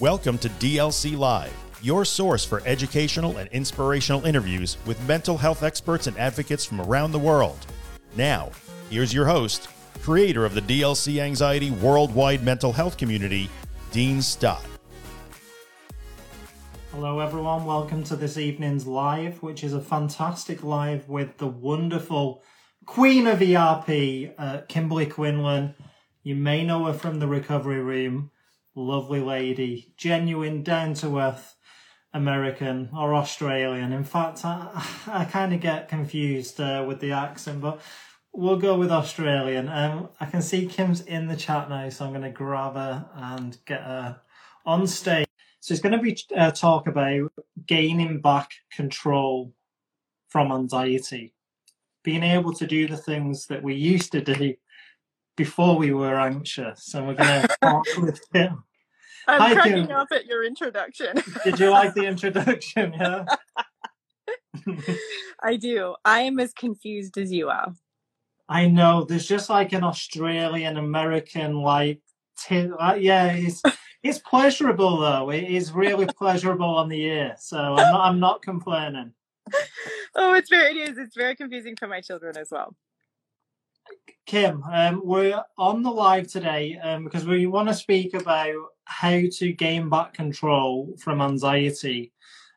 Welcome to DLC Live, your source for educational and inspirational interviews with mental health experts and advocates from around the world. Now, here's your host, creator of the DLC Anxiety Worldwide Mental Health Community, Dean Stott. Hello, everyone. Welcome to this evening's live, which is a fantastic live with the wonderful Queen of ERP, uh, Kimberley Quinlan. You may know her from the recovery room lovely lady, genuine, down to earth American or Australian. In fact, I, I kind of get confused uh, with the accent, but we'll go with Australian. Um, I can see Kim's in the chat now, so I'm going to grab her and get her on stage. So it's going to be uh, talk about gaining back control from anxiety, being able to do the things that we used to do before we were anxious. And we're going to talk with Kim I'm Hi, cracking Kim. up at your introduction. Did you like the introduction? Yeah. I do. I am as confused as you are. I know. There's just like an Australian American like, t- uh, yeah. It's it's pleasurable though. It is really pleasurable on the ear. So I'm not. I'm not complaining. Oh, it's very. It is. It's very confusing for my children as well. Kim, um, we're on the live today um, because we want to speak about how to gain back control from anxiety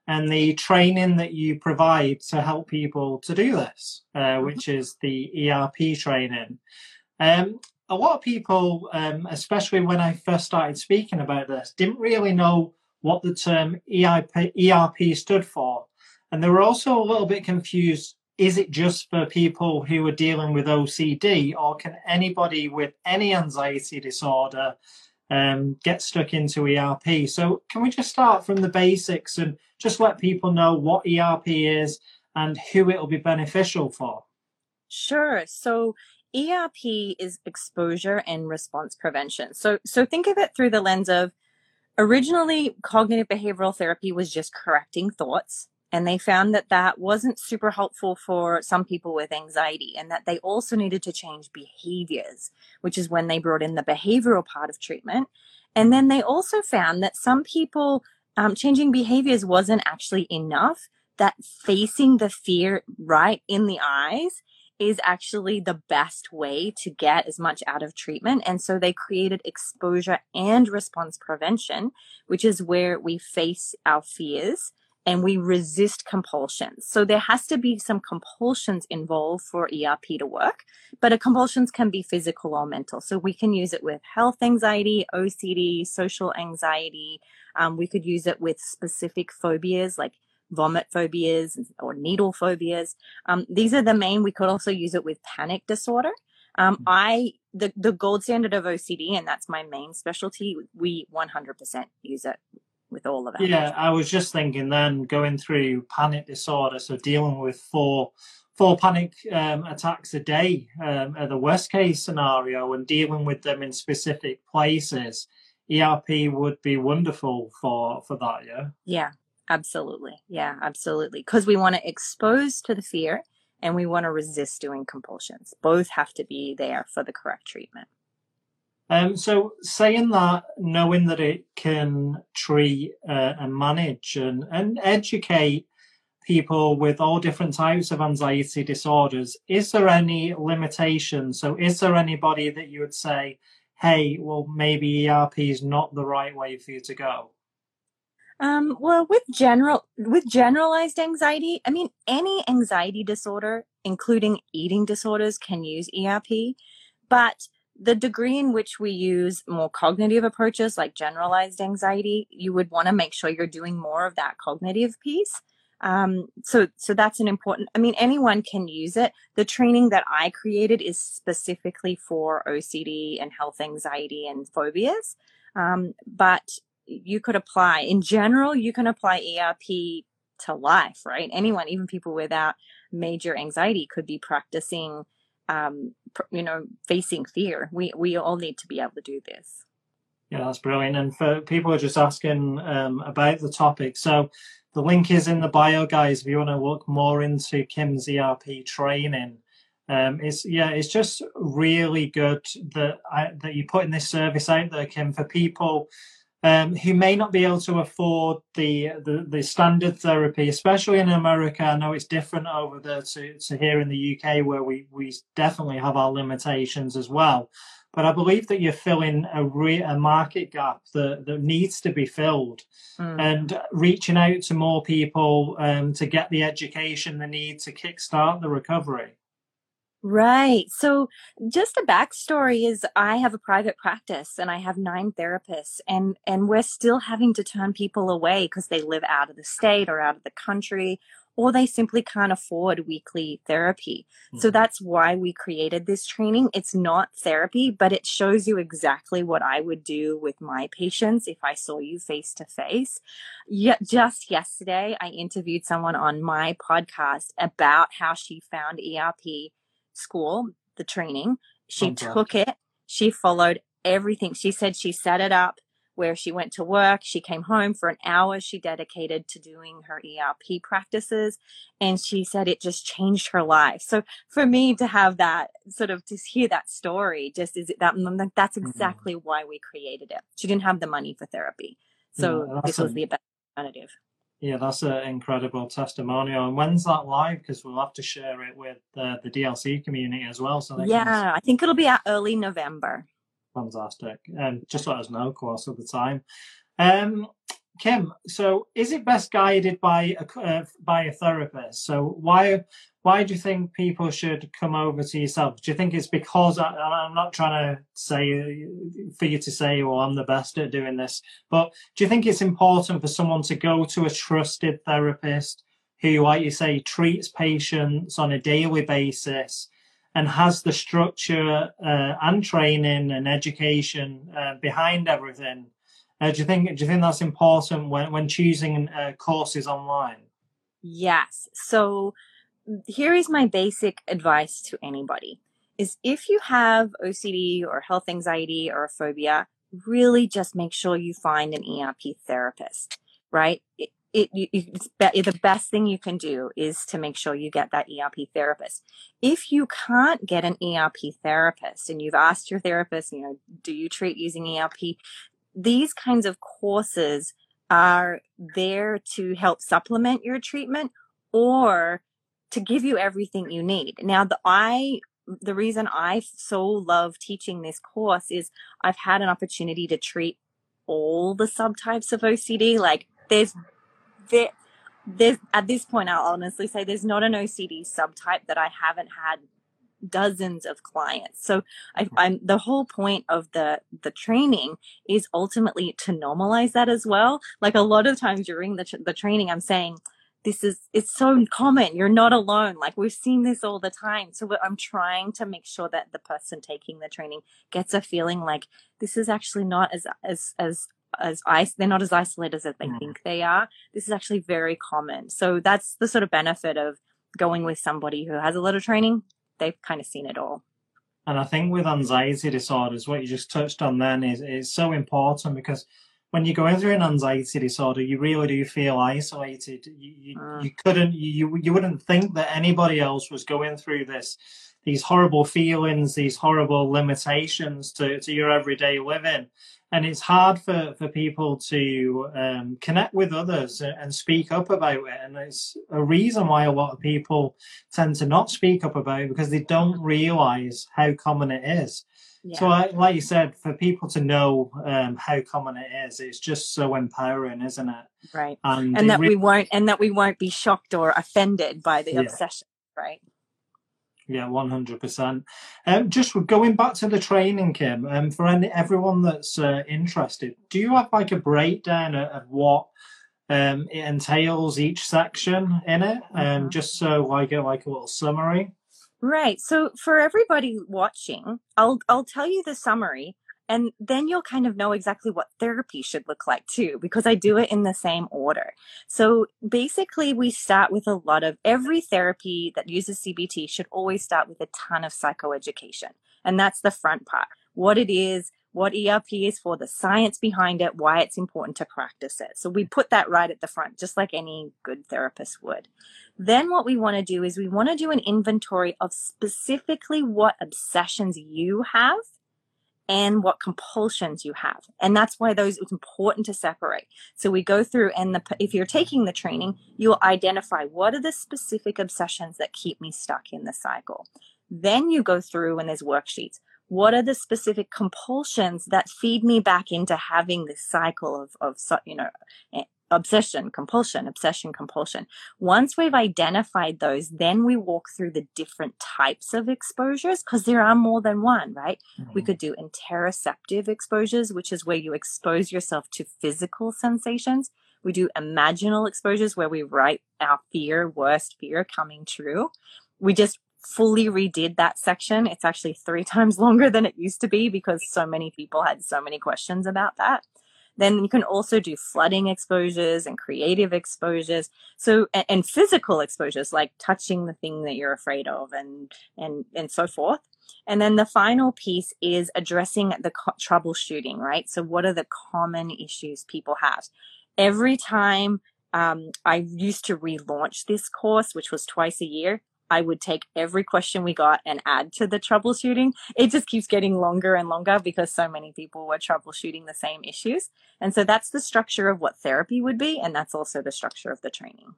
and the training that you provide to help people to do this, uh, mm-hmm. which is the ERP training. Um, a lot of people, um, especially when I first started speaking about this, didn't really know what the term ERP, ERP stood for. And they were also a little bit confused is it just for people who are dealing with OCD, or can anybody with any anxiety disorder um, get stuck into ERP? So, can we just start from the basics and just let people know what ERP is and who it will be beneficial for? Sure. So, ERP is exposure and response prevention. So, so think of it through the lens of originally cognitive behavioral therapy was just correcting thoughts and they found that that wasn't super helpful for some people with anxiety and that they also needed to change behaviors, which is when they brought in the behavioral part of treatment. And then they also found that some people um, changing behaviors wasn't actually enough, that facing the fear right in the eyes is actually the best way to get as much out of treatment. And so they created exposure and response prevention, which is where we face our fears and we resist compulsions. So there has to be some compulsions involved for ERP to work, but a compulsions can be physical or mental. So we can use it with health anxiety, OCD, social anxiety. Um, we could use it with specific phobias like vomit phobias or needle phobias. Um, these are the main. We could also use it with panic disorder. Um, mm-hmm. I the the gold standard of OCD, and that's my main specialty. We 100% use it with all of that. Yeah, I was just thinking then going through panic disorder, so dealing with four four panic um, attacks a day um, at the worst case scenario and dealing with them in specific places. ERP would be wonderful for for that. Yeah. Yeah, absolutely. Yeah, absolutely. Because we want to expose to the fear and we want to resist doing compulsions. Both have to be there for the correct treatment. Um, so saying that, knowing that it can treat uh, and manage and, and educate people with all different types of anxiety disorders, is there any limitation? So is there anybody that you would say, hey, well, maybe ERP is not the right way for you to go? Um, well, with general with generalized anxiety, I mean, any anxiety disorder, including eating disorders, can use ERP, but the degree in which we use more cognitive approaches like generalized anxiety, you would want to make sure you're doing more of that cognitive piece. Um, so, so that's an important, I mean, anyone can use it. The training that I created is specifically for OCD and health anxiety and phobias. Um, but you could apply in general, you can apply ERP to life, right? Anyone, even people without major anxiety could be practicing um, you know, facing fear. We we all need to be able to do this. Yeah, that's brilliant. And for people are just asking um, about the topic, so the link is in the bio, guys. If you want to look more into Kim's ERP training, um, it's yeah, it's just really good that I, that you putting this service out there, Kim, for people um, who may not be able to afford the, the, the standard therapy, especially in America. I know it's different over there to, to here in the UK, where we, we definitely have our limitations as well. But I believe that you're filling a, re- a market gap that, that needs to be filled mm. and reaching out to more people um, to get the education they need to kickstart the recovery. Right. So just a backstory is I have a private practice and I have nine therapists and, and we're still having to turn people away because they live out of the state or out of the country or they simply can't afford weekly therapy. Mm-hmm. So that's why we created this training. It's not therapy, but it shows you exactly what I would do with my patients if I saw you face to face. Yet just yesterday, I interviewed someone on my podcast about how she found ERP school, the training. She took it. She followed everything. She said she set it up where she went to work. She came home for an hour. She dedicated to doing her ERP practices. And she said it just changed her life. So for me to have that sort of to hear that story, just is that that's mm-hmm. exactly mm-hmm. why we created it. She didn't have the money for therapy. So yeah, this was the best alternative. Yeah, that's an incredible testimonial. And when's that live? Because we'll have to share it with uh, the DLC community as well. So yeah, can... I think it'll be at early November. Fantastic. And um, just let us know, of course, at the time. Um, Kim, so is it best guided by a uh, by a therapist? So why why do you think people should come over to yourself? Do you think it's because I, am not trying to say for you to say, "Well, I'm the best at doing this," but do you think it's important for someone to go to a trusted therapist who, like you say, treats patients on a daily basis and has the structure uh, and training and education uh, behind everything? Uh, do you think do you think that's important when when choosing uh, courses online? Yes. So here is my basic advice to anybody is if you have OCD or health anxiety or a phobia, really just make sure you find an ERP therapist, right? It, it, it's be, the best thing you can do is to make sure you get that ERP therapist. If you can't get an ERP therapist and you've asked your therapist, you know, do you treat using ERP? These kinds of courses are there to help supplement your treatment or to give you everything you need. Now, the I the reason I so love teaching this course is I've had an opportunity to treat all the subtypes of OCD. Like there's there there's at this point I'll honestly say there's not an OCD subtype that I haven't had dozens of clients. So I, hmm. am the whole point of the the training is ultimately to normalize that as well. Like a lot of times during the the training, I'm saying this is it's so common you're not alone. Like we've seen this all the time. So i'm trying to make sure that the person taking the training gets a feeling like this is actually not as as as as ice they're not as isolated as they mm. think they are. This is actually very common. So that's the sort of benefit of going with somebody who has a lot of training. They've kind of seen it all. And i think with anxiety disorders what you just touched on then is is so important because when you're going through an anxiety disorder, you really do feel isolated. You, you, uh. you couldn't, you, you wouldn't think that anybody else was going through this, these horrible feelings, these horrible limitations to, to your everyday living. And it's hard for, for people to um, connect with others and speak up about it. And it's a reason why a lot of people tend to not speak up about it because they don't realize how common it is. Yeah. So, like you said, for people to know um, how common it is, it's just so empowering, isn't it? Right. And, and that re- we won't, and that we won't be shocked or offended by the yeah. obsession, right? Yeah, one hundred percent. Um, just going back to the training, Kim. Um, for any, everyone that's uh, interested, do you have like a breakdown of, of what um, it entails each section in it? Um, mm-hmm. just so like a like a little summary. Right. So for everybody watching, I'll I'll tell you the summary and then you'll kind of know exactly what therapy should look like too because I do it in the same order. So basically we start with a lot of every therapy that uses CBT should always start with a ton of psychoeducation. And that's the front part. What it is, what ERP is for, the science behind it, why it's important to practice it. So we put that right at the front, just like any good therapist would. Then what we want to do is we want to do an inventory of specifically what obsessions you have and what compulsions you have. And that's why those it's important to separate. So we go through and the if you're taking the training, you'll identify what are the specific obsessions that keep me stuck in the cycle. Then you go through and there's worksheets. What are the specific compulsions that feed me back into having this cycle of, of you know, obsession, compulsion, obsession, compulsion. Once we've identified those, then we walk through the different types of exposures because there are more than one, right? Mm-hmm. We could do interoceptive exposures, which is where you expose yourself to physical sensations. We do imaginal exposures where we write our fear, worst fear coming true. We just fully redid that section. It's actually three times longer than it used to be because so many people had so many questions about that. Then you can also do flooding exposures and creative exposures. So, and, and physical exposures like touching the thing that you're afraid of and, and, and so forth. And then the final piece is addressing the co- troubleshooting, right? So what are the common issues people have? Every time um, I used to relaunch this course, which was twice a year, I would take every question we got and add to the troubleshooting. It just keeps getting longer and longer because so many people were troubleshooting the same issues. And so that's the structure of what therapy would be. And that's also the structure of the training.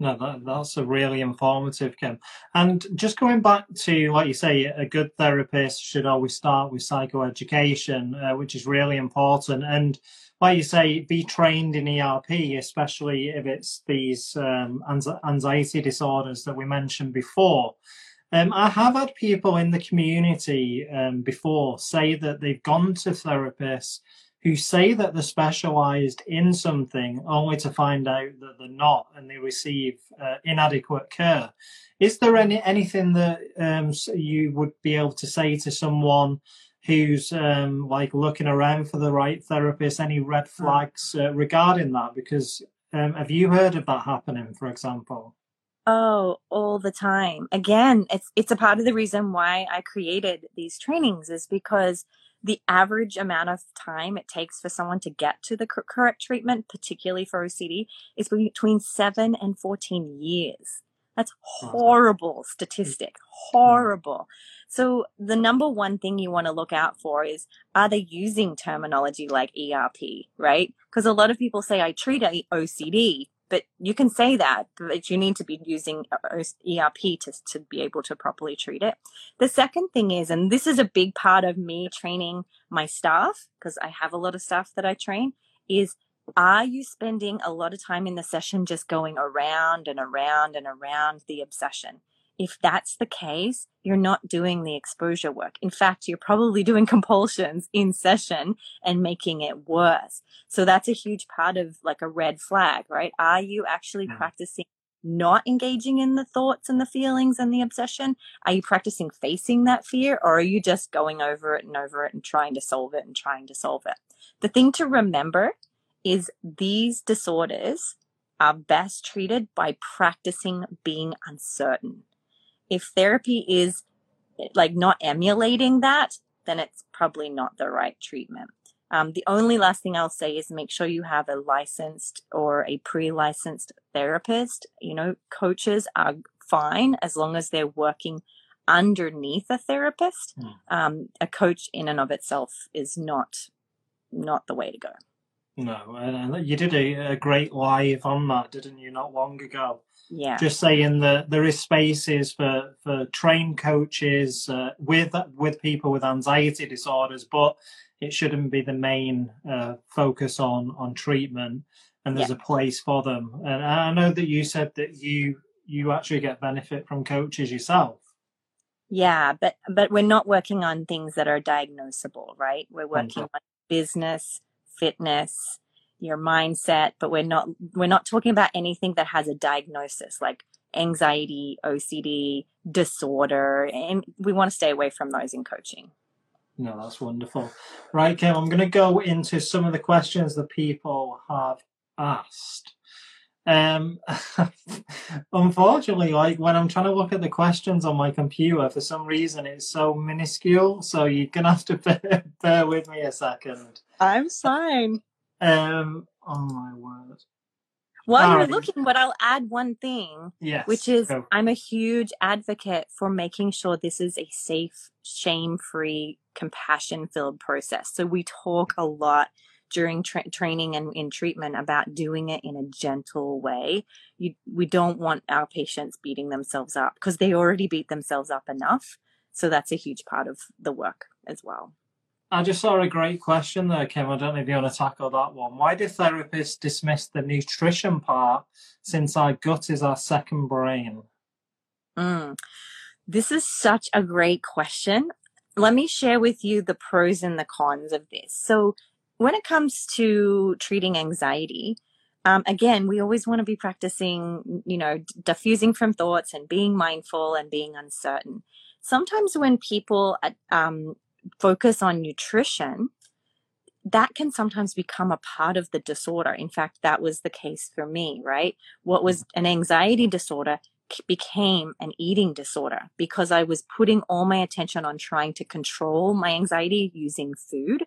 No, that, that's a really informative, Kim. And just going back to, like you say, a good therapist should always start with psychoeducation, uh, which is really important. And like you say, be trained in ERP, especially if it's these um, anxiety disorders that we mentioned before. Um, I have had people in the community um, before say that they've gone to therapists who say that they're specialized in something only to find out that they're not and they receive uh, inadequate care. Is there any anything that um, you would be able to say to someone who's um, like looking around for the right therapist? Any red flags uh, regarding that? Because um, have you heard of that happening, for example? Oh, all the time. Again, it's it's a part of the reason why I created these trainings is because the average amount of time it takes for someone to get to the correct treatment, particularly for OCD, is between seven and 14 years. That's horrible statistic. Mm-hmm. Horrible. So the number one thing you want to look out for is are they using terminology like ERP, right? Because a lot of people say I treat OCD, but you can say that, but you need to be using uh, uh, ERP to, to be able to properly treat it. The second thing is, and this is a big part of me training my staff, because I have a lot of staff that I train, is are you spending a lot of time in the session just going around and around and around the obsession? If that's the case, you're not doing the exposure work. In fact, you're probably doing compulsions in session and making it worse. So that's a huge part of like a red flag, right? Are you actually mm. practicing not engaging in the thoughts and the feelings and the obsession? Are you practicing facing that fear or are you just going over it and over it and trying to solve it and trying to solve it? The thing to remember is these disorders are best treated by practicing being uncertain if therapy is like not emulating that, then it's probably not the right treatment. Um, the only last thing I'll say is make sure you have a licensed or a pre-licensed therapist. You know, coaches are fine as long as they're working underneath a therapist. Mm. Um, a coach in and of itself is not not the way to go. No, and you did a, a great live on that, didn't you, not long ago? Yeah. Just saying that there is spaces for for trained coaches uh, with with people with anxiety disorders, but it shouldn't be the main uh, focus on on treatment. And there's yeah. a place for them. And I know that you said that you you actually get benefit from coaches yourself. Yeah, but but we're not working on things that are diagnosable, right? We're working on business, fitness, your mindset, but we're not we're not talking about anything that has a diagnosis like anxiety, OCD, disorder, and we want to stay away from those in coaching. No, that's wonderful. Right, Kim, I'm going to go into some of the questions that people have asked. Um, unfortunately, like when I'm trying to look at the questions on my computer, for some reason it's so minuscule. So you're gonna have to bear, bear with me a second. I'm fine. Um, oh my word. While you're looking, but I'll add one thing, yes, which is go. I'm a huge advocate for making sure this is a safe, shame free, compassion filled process. So we talk a lot during tra- training and in treatment about doing it in a gentle way. You, we don't want our patients beating themselves up because they already beat themselves up enough. So that's a huge part of the work as well. I just saw a great question there, Kim. I don't know if you want to tackle that one. Why do therapists dismiss the nutrition part since our gut is our second brain? Mm. This is such a great question. Let me share with you the pros and the cons of this. So, when it comes to treating anxiety, um, again, we always want to be practicing, you know, diffusing from thoughts and being mindful and being uncertain. Sometimes when people uh, um, focus on nutrition, that can sometimes become a part of the disorder. In fact, that was the case for me, right? What was an anxiety disorder became an eating disorder because I was putting all my attention on trying to control my anxiety using food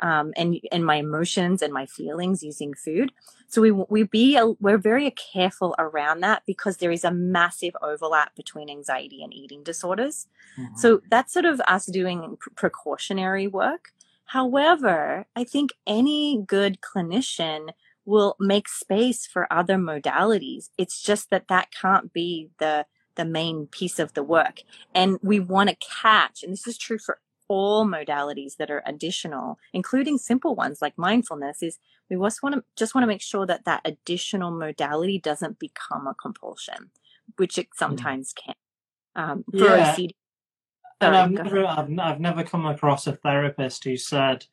um, and and my emotions and my feelings using food. So we we be a, we're very careful around that because there is a massive overlap between anxiety and eating disorders. Mm-hmm. So that's sort of us doing precautionary work. However, I think any good clinician will make space for other modalities. It's just that that can't be the the main piece of the work. And we want to catch, and this is true for all modalities that are additional, including simple ones like mindfulness, is we just want to just want to make sure that that additional modality doesn't become a compulsion, which it mm. sometimes can. Um, yeah. Sorry, and I've never, I've, I've never come across a therapist who said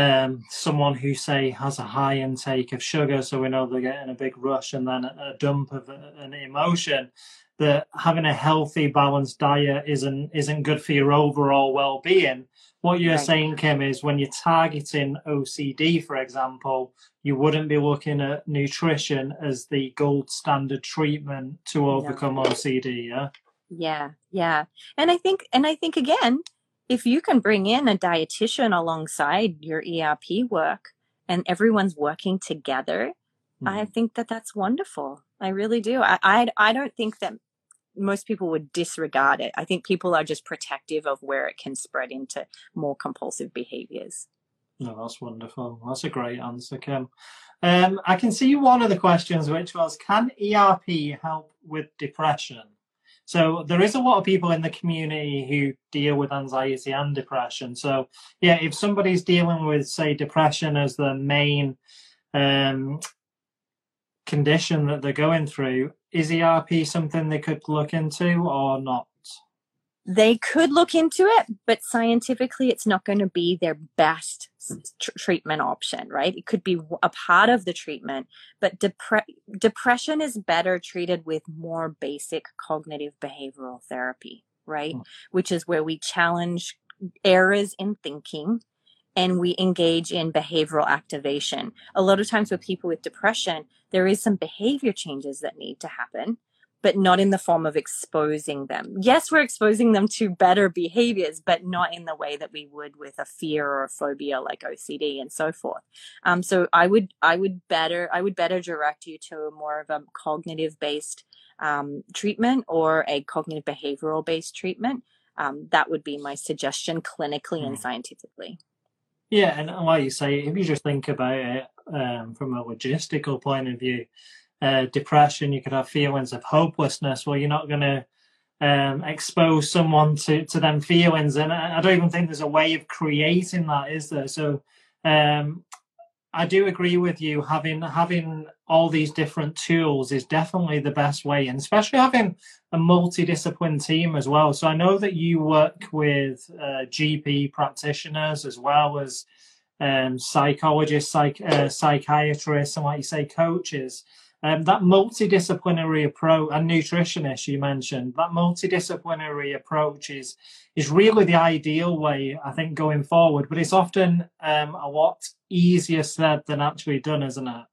um, someone who say has a high intake of sugar, so we know they're getting a big rush and then a, a dump of an emotion, that having a healthy, balanced diet isn't isn't good for your overall well-being. What you're right. saying, Kim, is when you're targeting OCD, for example, you wouldn't be looking at nutrition as the gold standard treatment to overcome no. OCD. Yeah. Yeah, yeah, and I think, and I think again, if you can bring in a dietitian alongside your ERP work, and everyone's working together, mm. I mm-hmm. think that that's wonderful. I really do. I, I I don't think that most people would disregard it. I think people are just protective of where it can spread into more compulsive behaviors. No, that's wonderful. That's a great answer, Kim. Um, I can see one of the questions, which was, can ERP help with depression? So there is a lot of people in the community who deal with anxiety and depression. So yeah, if somebody's dealing with, say, depression as the main um, condition that they're going through, is ERP something they could look into or not? They could look into it, but scientifically, it's not going to be their best tr- treatment option, right? It could be a part of the treatment, but depre- depression is better treated with more basic cognitive behavioral therapy, right? Mm. Which is where we challenge errors in thinking and we engage in behavioral activation. A lot of times with people with depression, there is some behavior changes that need to happen, but not in the form of exposing them. Yes, we're exposing them to better behaviors, but not in the way that we would with a fear or a phobia like OCD and so forth. Um, so I would, I would better, I would better direct you to more of a cognitive based um, treatment or a cognitive behavioral based treatment. Um, that would be my suggestion clinically and hmm. scientifically. Yeah, and like you say, if you just think about it um, from a logistical point of view, uh, depression, you could have feelings of hopelessness. Well, you're not going to um, expose someone to, to them feelings, and I, I, don't even think there's a way of creating that, is there? So, um, I do agree with you. Having having all these different tools is definitely the best way, and especially having a multidiscipline team as well. So I know that you work with uh, GP practitioners as well as um, psychologists, psych, uh, psychiatrists, and like you say, coaches. Um, that multidisciplinary approach and nutritionist you mentioned, that multidisciplinary approach is is really the ideal way, I think, going forward. But it's often um, a lot easier said than actually done, isn't it?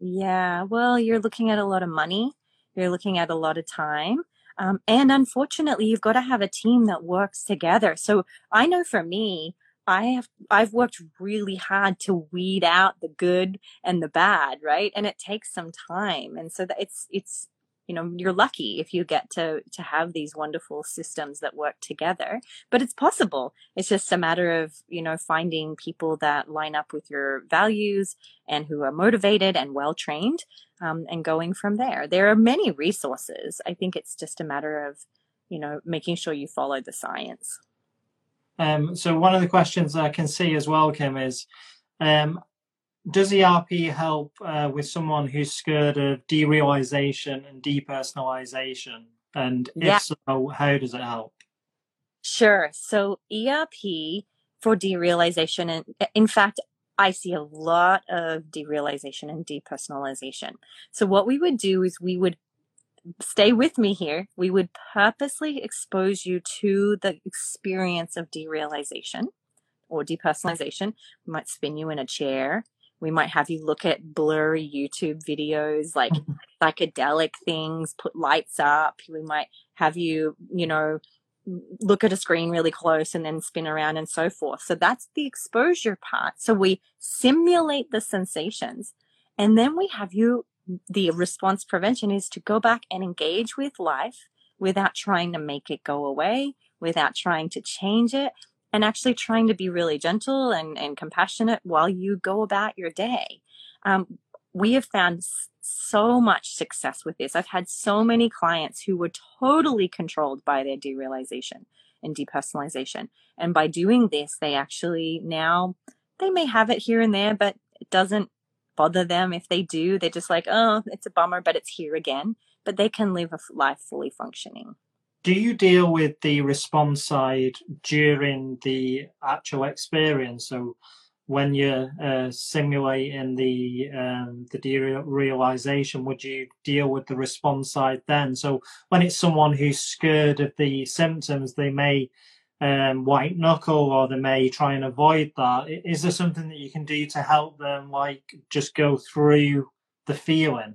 Yeah. Well, you're looking at a lot of money. You're looking at a lot of time. Um, and unfortunately, you've got to have a team that works together. So I know for me, I have I've worked really hard to weed out the good and the bad, right? And it takes some time. And so that it's it's you know you're lucky if you get to to have these wonderful systems that work together. But it's possible. It's just a matter of you know finding people that line up with your values and who are motivated and well trained um, and going from there. There are many resources. I think it's just a matter of you know making sure you follow the science um, so one of the questions I can see as well, Kim, is um, does ERP help uh, with someone who's scared of derealization and depersonalization? And if so, how does it help? Sure. So ERP for derealization, and in fact, I see a lot of derealization and depersonalization. So what we would do is we would stay with me here. We would purposely expose you to the experience of derealization or depersonalization. We might spin you in a chair. We might have you look at blurry YouTube videos, like mm-hmm. psychedelic things, put lights up. We might have you, you know, look at a screen really close and then spin around and so forth. So that's the exposure part. So we simulate the sensations and then we have you the response prevention is to go back and engage with life without trying to make it go away, without trying to change it, and actually trying to be really gentle and, and compassionate while you go about your day. Um, we have found so much success with this. I've had so many clients who were totally controlled by their derealization and depersonalization. And by doing this, they actually now, they may have it here and there, but it doesn't bother them if they do. They're just like, oh, it's a bummer, but it's here again. But they can live a life fully functioning. Do you deal with the response side during the actual experience? So when you're uh, simulating the um, the derealization, would you deal with the response side then? So when it's someone who's scared of the symptoms, they may um, white knuckle or they may try and avoid that. Is there something that you can do to help them, like just go through the feeling?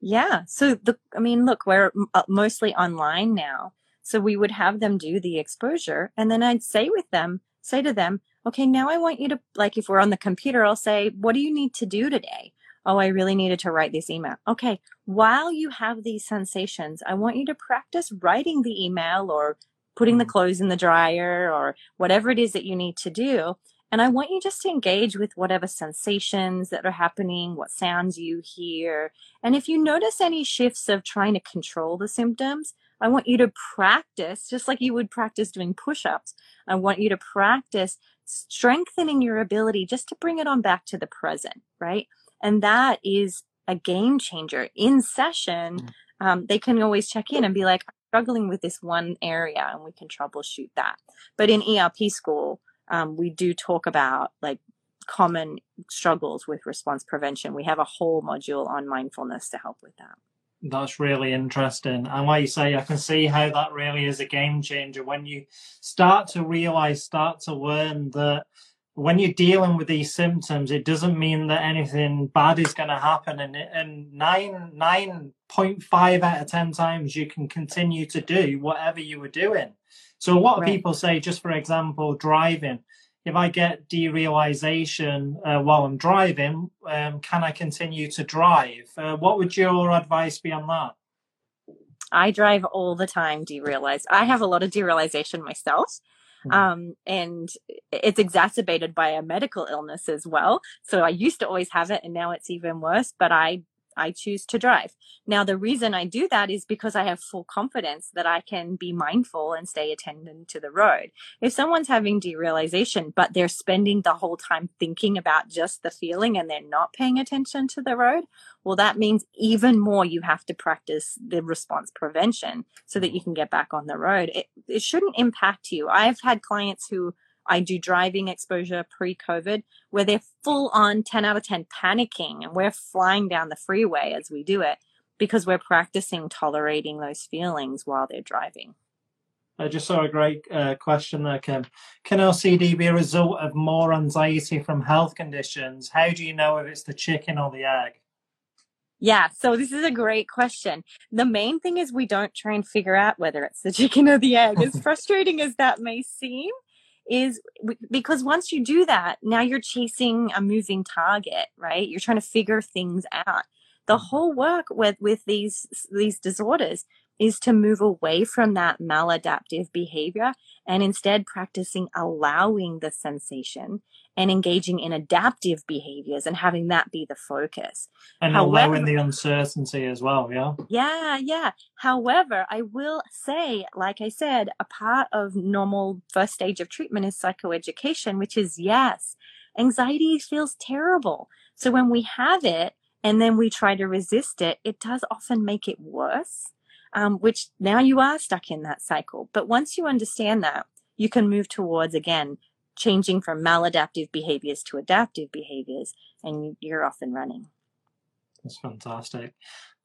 Yeah. So the, I mean, look, we're uh, mostly online now. So we would have them do the exposure and then I'd say with them, say to them, okay, now I want you to, like, if we're on the computer, I'll say, what do you need to do today? Oh, I really needed to write this email. Okay. While you have these sensations, I want you to practice writing the email or putting the mm. clothes in the dryer or whatever it is that you need to do. And I want you just to engage with whatever sensations that are happening, what sounds you hear. And if you notice any shifts of trying to control the symptoms, I want you to practice, just like you would practice doing push ups. I want you to practice strengthening your ability just to bring it on back to the present, right? And that is a game changer in session. Mm. Um, they can always check in and be like, struggling with this one area and we can troubleshoot that. But in ERP school, um, we do talk about like common struggles with response prevention. We have a whole module on mindfulness to help with that. That's really interesting. And like you say, I can see how that really is a game changer when you start to realize, start to learn that when you're dealing with these symptoms, it doesn't mean that anything bad is going to happen. And, and nine nine point five out of ten times, you can continue to do whatever you were doing. So a lot right. of people say, just for example, driving. If I get derealization uh, while I'm driving, um, can I continue to drive? Uh, what would your advice be on that? I drive all the time derealized. I have a lot of derealization myself. Hmm. Um, and it's exacerbated by a medical illness as well. So I used to always have it and now it's even worse, but I I choose to drive. Now, the reason I do that is because I have full confidence that I can be mindful and stay attendant to the road. If someone's having derealization, but they're spending the whole time thinking about just the feeling and they're not paying attention to the road, well, that means even more you have to practice the response prevention so that you can get back on the road. It, it shouldn't impact you. I've had clients who I do driving exposure pre COVID where they're full on 10 out of 10 panicking and we're flying down the freeway as we do it because we're practicing tolerating those feelings while they're driving. I just saw a great uh, question there, Kim. Can OCD be a result of more anxiety from health conditions? How do you know if it's the chicken or the egg? Yeah, so this is a great question. The main thing is we don't try and figure out whether it's the chicken or the egg. As frustrating as that may seem, is because once you do that, now you're chasing a moving target, right? You're trying to figure things out. The mm-hmm. whole work with with these these disorders is to move away from that maladaptive behavior and instead practicing allowing the sensation and engaging in adaptive behaviors and having that be the focus. And However, allowing the uncertainty as well, yeah? Yeah, yeah. However, I will say, like I said, a part of normal first stage of treatment is psychoeducation, which is yes, anxiety feels terrible. So when we have it and then we try to resist it, it does often make it worse. Um, which now you are stuck in that cycle. But once you understand that, you can move towards again changing from maladaptive behaviors to adaptive behaviors, and you're off and running. That's fantastic.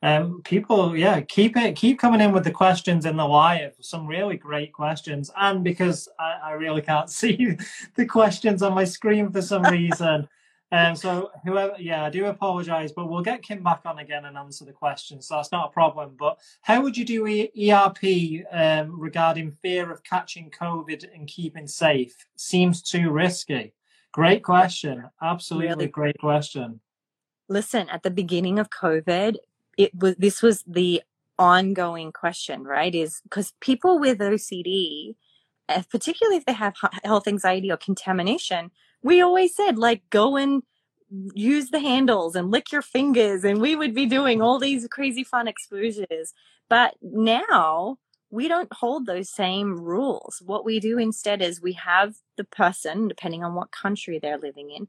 Um, people, yeah, keep it, keep coming in with the questions in the live. Some really great questions, and because I, I really can't see the questions on my screen for some reason, um, so whoever, yeah, I do apologise, but we'll get Kim back on again and answer the questions. So that's not a problem. But how would you do ERP um, regarding fear of catching COVID and keeping safe? Seems too risky. Great question. Absolutely really? great question. Listen, at the beginning of COVID, it was this was the ongoing question, right? Is because people with OCD, eh, particularly if they have health anxiety or contamination we always said like go and use the handles and lick your fingers and we would be doing all these crazy fun exposures but now we don't hold those same rules. What we do instead is we have the person depending on what country they're living in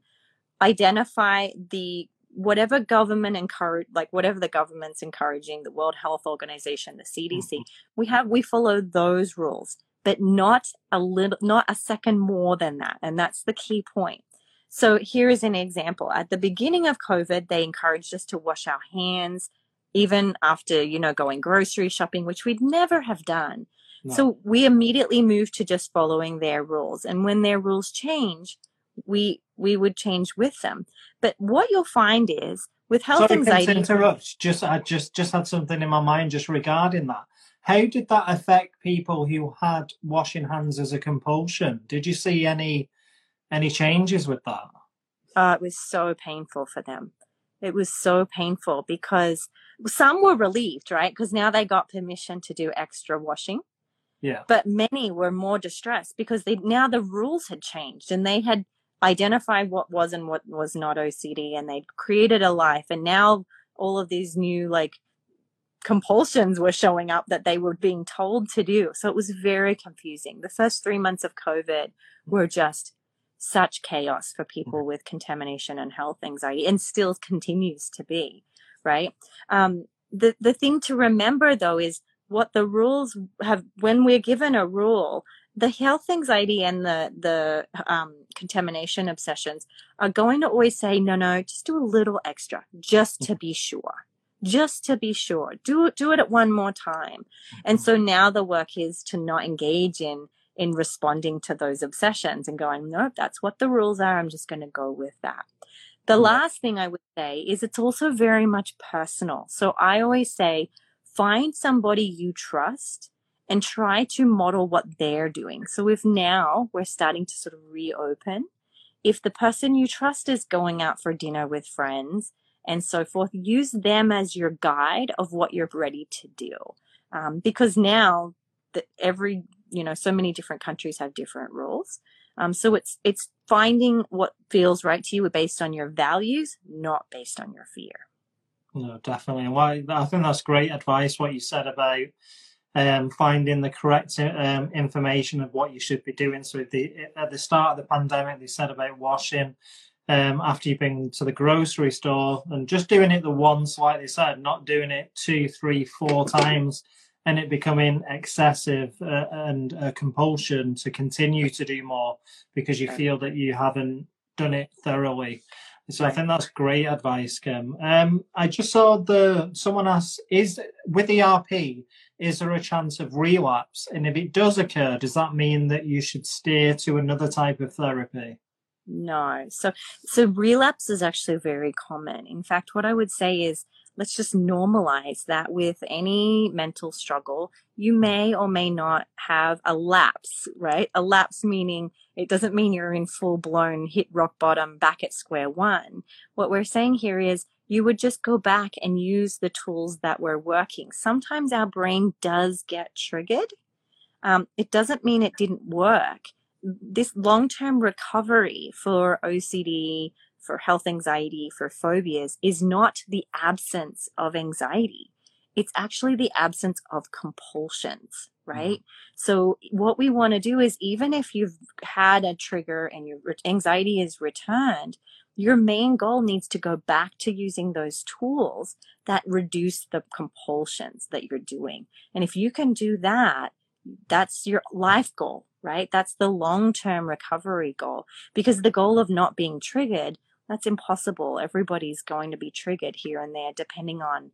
identify the whatever government encourage like whatever the government's encouraging the world health organization the cdc mm-hmm. we have we follow those rules but not a little, not a second more than that. And that's the key point. So here is an example. At the beginning of COVID, they encouraged us to wash our hands, even after, you know, going grocery shopping, which we'd never have done. No. So we immediately moved to just following their rules. And when their rules change, we we would change with them. But what you'll find is with health Sorry, anxiety. interrupt. Just I just just had something in my mind just regarding that. How did that affect people who had washing hands as a compulsion? Did you see any any changes with that? Uh, it was so painful for them. It was so painful because some were relieved, right? Because now they got permission to do extra washing. Yeah. But many were more distressed because they now the rules had changed and they had identified what was and what was not OCD and they'd created a life and now all of these new like compulsions were showing up that they were being told to do. So it was very confusing. The first three months of COVID were just such chaos for people with contamination and health anxiety and still continues to be, right? Um, the, the thing to remember though is what the rules have, when we're given a rule, the health anxiety and the, the, um, contamination obsessions are going to always say, no, no, just do a little extra just to be sure just to be sure. Do do it one more time. And mm-hmm. so now the work is to not engage in in responding to those obsessions and going, nope, that's what the rules are. I'm just going to go with that. The mm-hmm. last thing I would say is it's also very much personal. So I always say, find somebody you trust and try to model what they're doing. So if now we're starting to sort of reopen, if the person you trust is going out for dinner with friends and so forth. Use them as your guide of what you're ready to do. Um, because now that every, you know, so many different countries have different rules. Um, so it's, it's finding what feels right to you based on your values, not based on your fear. No, definitely. Why, I think that's great advice, what you said about um, finding the correct um, information of what you should be doing. So the, at the start of the pandemic, they said about washing um, after you've been to the grocery store and just doing it the once, like they said, not doing it two, three, four times, and it becoming excessive uh, and a compulsion to continue to do more because you feel that you haven't done it thoroughly. So I think that's great advice, Kim. Um, I just saw the someone asked, is with ERP, is there a chance of relapse? And if it does occur, does that mean that you should steer to another type of therapy? No. So so relapse is actually very common. In fact, what I would say is let's just normalize that with any mental struggle, you may or may not have a lapse, right? A lapse meaning it doesn't mean you're in full blown hit rock bottom back at square one. What we're saying here is you would just go back and use the tools that were working. Sometimes our brain does get triggered. Um, it doesn't mean it didn't work. This long term recovery for OCD, for health anxiety, for phobias is not the absence of anxiety. It's actually the absence of compulsions, right? Mm-hmm. So what we want to do is even if you've had a trigger and your anxiety is returned, your main goal needs to go back to using those tools that reduce the compulsions that you're doing. And if you can do that, that's your life goal, right? That's the long term recovery goal because the goal of not being triggered that's impossible. Everybody's going to be triggered here and there, depending on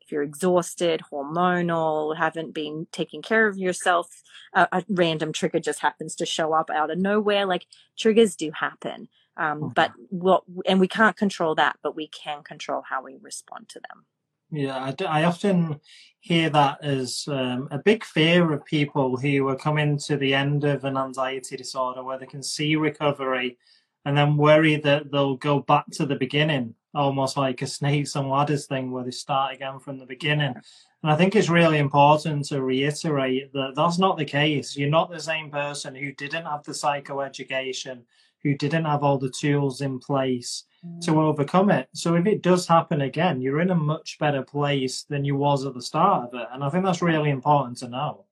if you're exhausted, hormonal, haven't been taking care of yourself. A, a random trigger just happens to show up out of nowhere. Like triggers do happen. Um. But what, and we can't control that, but we can control how we respond to them. Yeah, I, I often hear that as um, a big fear of people who are coming to the end of an anxiety disorder where they can see recovery and then worry that they'll go back to the beginning, almost like a snakes and ladders thing where they start again from the beginning. And I think it's really important to reiterate that that's not the case. You're not the same person who didn't have the psychoeducation, who didn't have all the tools in place. To mm. overcome it. So if it does happen again, you're in a much better place than you was at the start of it. And I think that's really important to know.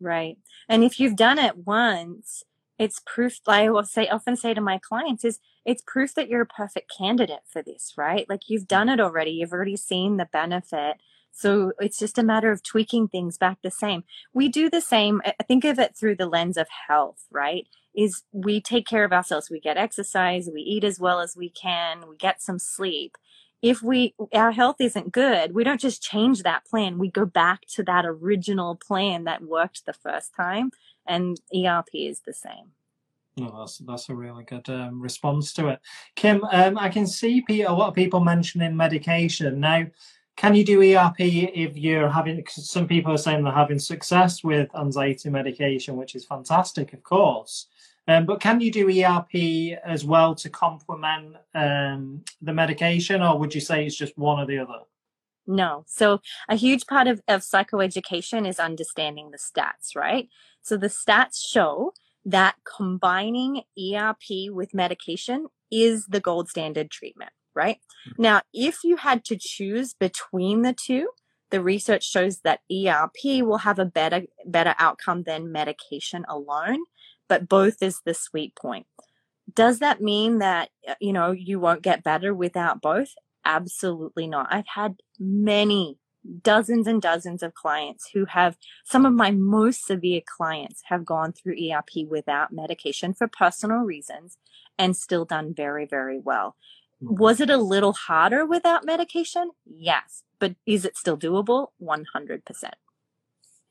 Right. And if you've done it once, it's proof i will say often say to my clients is it's proof that you're a perfect candidate for this right like you've done it already you've already seen the benefit so it's just a matter of tweaking things back the same we do the same i think of it through the lens of health right is we take care of ourselves we get exercise we eat as well as we can we get some sleep if we our health isn't good we don't just change that plan we go back to that original plan that worked the first time and ERP is the same. No, that's that's a really good um, response to it, Kim. Um, I can see a lot of people mentioning medication now. Can you do ERP if you're having? Some people are saying they're having success with anxiety medication, which is fantastic, of course. Um, but can you do ERP as well to complement um, the medication, or would you say it's just one or the other? No. So a huge part of, of psychoeducation is understanding the stats, right? So the stats show that combining ERP with medication is the gold standard treatment, right? Mm-hmm. Now, if you had to choose between the two, the research shows that ERP will have a better better outcome than medication alone, but both is the sweet point. Does that mean that uh, you know you won't get better without both? Absolutely not. I've had many dozens and dozens of clients who have some of my most severe clients have gone through ERP without medication for personal reasons and still done very, very well. Mm-hmm. Was it a little harder without medication? Yes. But is it still doable? 100%.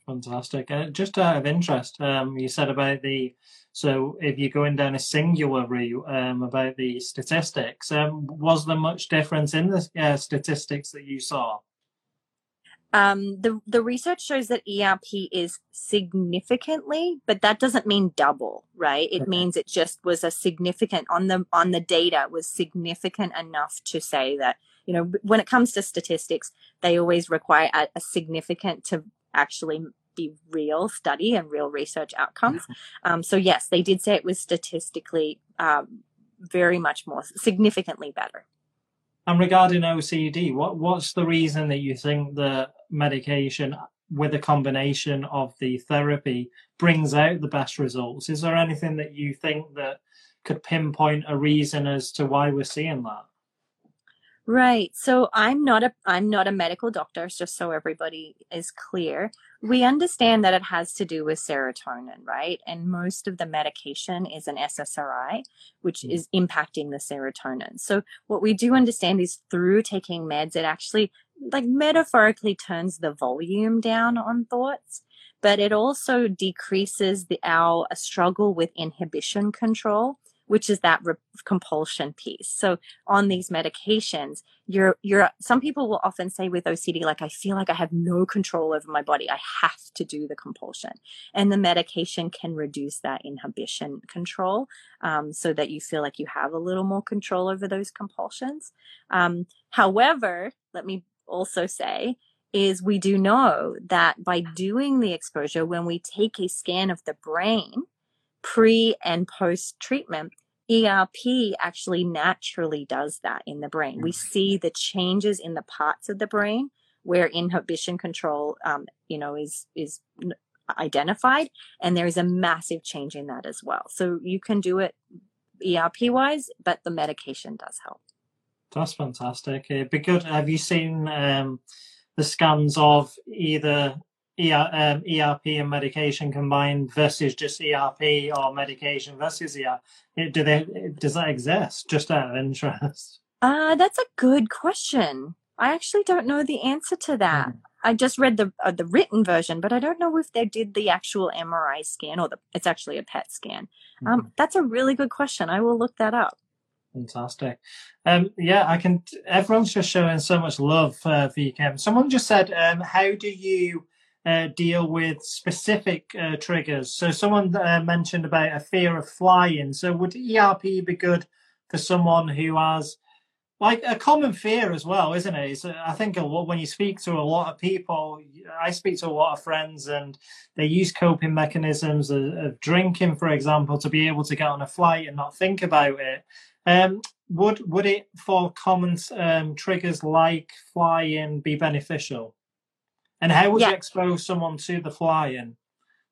Fantastic. Uh, just out of interest, um, you said about the so if you're going down a singular route um, about the statistics, um, was there much difference in the uh, statistics that you saw? Um, the the research shows that ERP is significantly, but that doesn't mean double, right? It okay. means it just was a significant on the on the data was significant enough to say that you know when it comes to statistics, they always require a, a significant to actually be real study and real research outcomes. Um, so yes, they did say it was statistically um, very much more significantly better. And regarding OCD, what what's the reason that you think the medication with a combination of the therapy brings out the best results? Is there anything that you think that could pinpoint a reason as to why we're seeing that? Right. So I'm not a I'm not a medical doctor, just so everybody is clear. We understand that it has to do with serotonin, right? And most of the medication is an SSRI, which mm. is impacting the serotonin. So what we do understand is through taking meds, it actually like metaphorically turns the volume down on thoughts, but it also decreases the our struggle with inhibition control which is that re- compulsion piece. So on these medications, you're, you're, some people will often say with OCD, like, I feel like I have no control over my body. I have to do the compulsion. And the medication can reduce that inhibition control um, so that you feel like you have a little more control over those compulsions. Um, however, let me also say, is we do know that by doing the exposure, when we take a scan of the brain, pre and post treatment, ERP actually naturally does that in the brain. We mm-hmm. see the changes in the parts of the brain where inhibition control, um, you know, is is identified, and there is a massive change in that as well. So you can do it ERP wise, but the medication does help. That's fantastic. It'd be good. Have you seen um, the scans of either ER, um, ERP and medication combined versus just ERP or medication versus ER? Do they does that exist? Just out of interest. Uh, that's a good question. I actually don't know the answer to that. Mm. I just read the uh, the written version, but I don't know if they did the actual MRI scan or the it's actually a PET scan. Mm. Um, that's a really good question. I will look that up. Fantastic. Um, yeah, I can. Everyone's just showing so much love uh, for Kim. Someone just said, um, "How do you uh, deal with specific uh, triggers?" So someone uh, mentioned about a fear of flying. So would ERP be good for someone who has like a common fear as well, isn't it? So I think a lot when you speak to a lot of people, I speak to a lot of friends, and they use coping mechanisms of, of drinking, for example, to be able to get on a flight and not think about it. Um, would would it for common um, triggers like flying be beneficial? And how would yeah. you expose someone to the flying?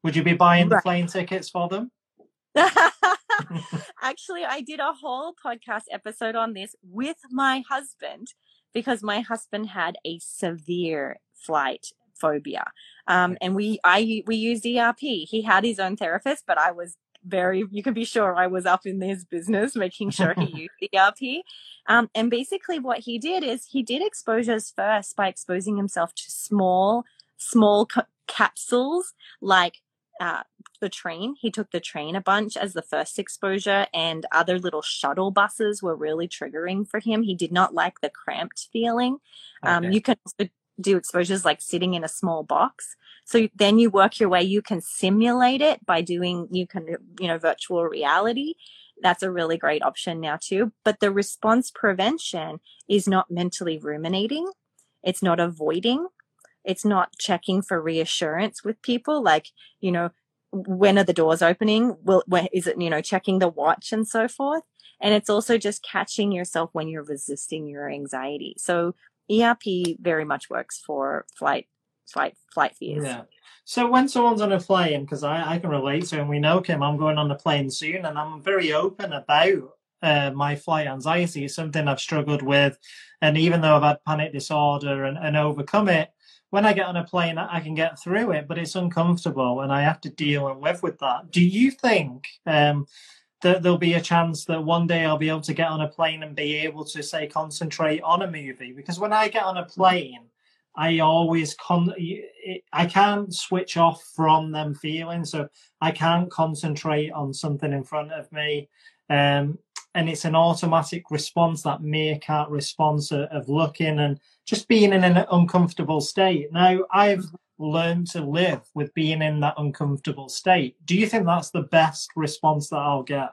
Would you be buying right. the plane tickets for them? Actually, I did a whole podcast episode on this with my husband because my husband had a severe flight phobia. Um, and we, I, we used ERP. He had his own therapist, but I was very, you can be sure I was up in his business, making sure he used ERP. Um, and basically what he did is he did exposures first by exposing himself to small, small ca- capsules like uh, the train. He took the train a bunch as the first exposure, and other little shuttle buses were really triggering for him. He did not like the cramped feeling. Um, okay. Um, you can also do exposures like sitting in a small box. So then you work your way, you can simulate it by doing, you can, you know, virtual reality. That's a really great option now too. But the response prevention is not mentally ruminating. It's not avoiding. It's not checking for reassurance with people. Like, you know, when are the doors opening? Will, where is it, you know, checking the watch and so forth. And it's also just catching yourself when you're resisting your anxiety. So ERP very much works for flight flight flight fears. Yeah. So when someone's on a plane, because I, I can relate to, and we know Kim, I'm going on a plane soon, and I'm very open about uh, my flight anxiety. It's something I've struggled with, and even though I've had panic disorder and, and overcome it, when I get on a plane, I can get through it, but it's uncomfortable, and I have to deal and live with that. Do you think um, that there'll be a chance that one day I'll be able to get on a plane and be able to say concentrate on a movie? Because when I get on a plane I always con I can't switch off from them feeling, so I can't concentrate on something in front of me. Um, and it's an automatic response that meerkat response of, of looking and just being in an uncomfortable state. Now I've learned to live with being in that uncomfortable state. Do you think that's the best response that I'll get?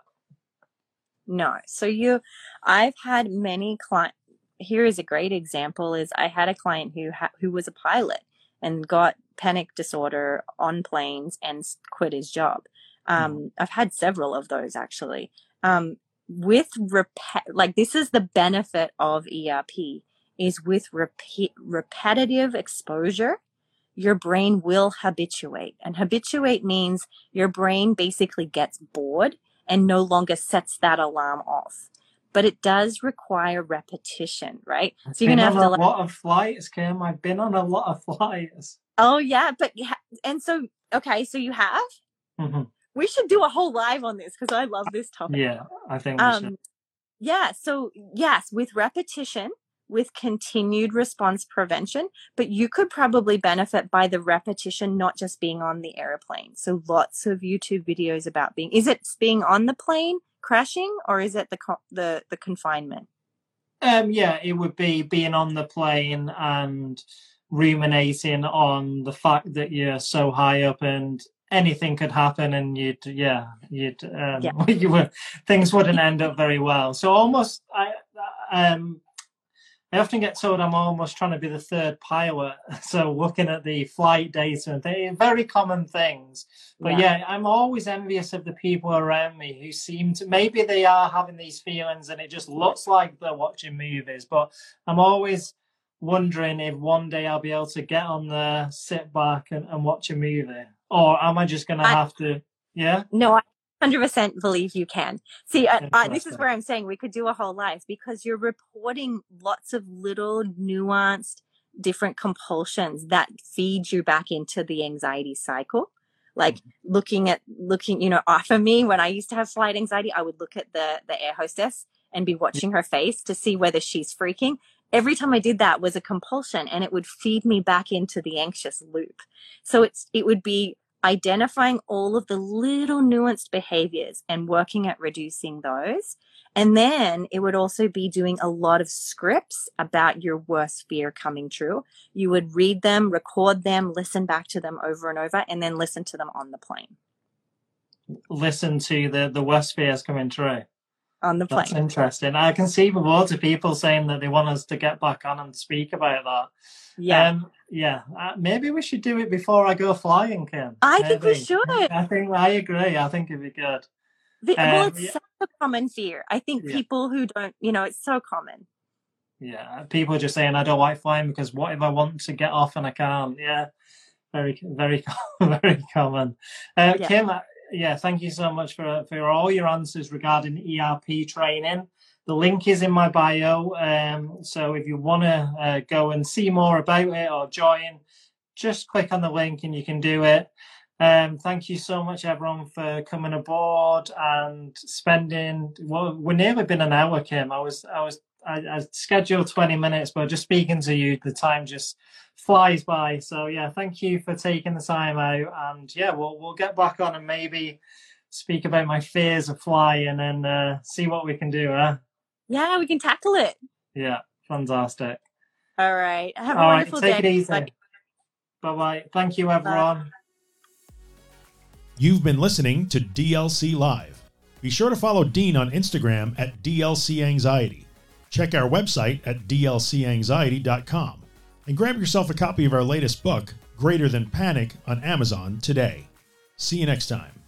No. So you, I've had many clients here is a great example is I had a client who ha- who was a pilot and got panic disorder on planes and quit his job. Um, mm. I've had several of those actually. Um, with rep- like this is the benefit of ERP is with repeat repetitive exposure your brain will habituate and habituate means your brain basically gets bored and no longer sets that alarm off but it does require repetition, right? I've so you're gonna have to a like, lot of flights, Kim. I've been on a lot of flights. Oh yeah, but yeah, and so okay, so you have. Mm-hmm. We should do a whole live on this because I love this topic. Yeah, I think. um, yeah. So yes, with repetition, with continued response prevention, but you could probably benefit by the repetition, not just being on the airplane. So lots of YouTube videos about being, is it being on the plane? crashing or is it the the the confinement? Um, yeah, it would be being on the plane and ruminating on the fact that you're so high up and anything could happen and you'd yeah you'd um, Yeah. you were things wouldn't end up very well so almost i um i often get told i'm almost trying to be the third pilot so looking at the flight data and things very common things. But yeah. i'm always envious of the people around me who seem to maybe they are having these feelings and it just looks like they're watching movies but i'm always wondering if one day i'll be able to get on there sit back and, and watch a movie. Or am i just gonna I- have to yeah? No, I 100% believe you can. See, I, I, this is where I'm saying we could do a whole life because you're reporting lots of little nuanced, different compulsions that feed you back into the anxiety cycle. Like mm-hmm. looking at looking, you know, off of me, when I used to have flight anxiety, I would look at the the air hostess and be watching her face to see whether she's freaking. Every time I did that was a compulsion and it would feed me back into the anxious loop. So it's it would be identifying all of the little nuanced behaviors and working at reducing those. And then it would also be doing a lot of scripts about your worst fear coming true. You would read them, record them, listen back to them over and over, and then listen to them on the plane. listen to the the worst fears coming true On the plane. that's interesting i can see loads of people saying that they want us to get back on and speak about that Yeah. Um, yeah, uh, maybe we should do it before I go flying, Kim. I think we should. I think I agree. I think it'd be good. The- well, um, it's yeah. such a common fear. I think Yeah. people who don't, you know, it's so common. Yeah, people are just saying I don't like flying because what if I want to get off and I can't? Yeah, very, very, very common. Uh, Yeah. Kim, uh, yeah, thank you so much for for all your answers regarding ERP training. The link is in my bio. Um, so if you want to uh, go and see more about it or join, just click on the link and you can do it. Um, thank you so much, everyone, for coming aboard and spending. Well, we're nearly been an hour, Kim. I was, I was, I, I scheduled twenty minutes, but just speaking to you, the time just flies by. So yeah, thank you for taking the time out, and yeah, we'll we'll get back on and maybe speak about my fears of flying and uh, see what we can do. Huh? Yeah, we can tackle it. Yeah, fantastic. All right. Have a All right, wonderful take day. it easy. Bye bye. Thank you, everyone. You've been listening to DLC Live. Be sure to follow Dean on Instagram at DLC Anxiety. Check our website at dlcanxiety.com and grab yourself a copy of our latest book, Greater Than Panic, on Amazon today. See you next time.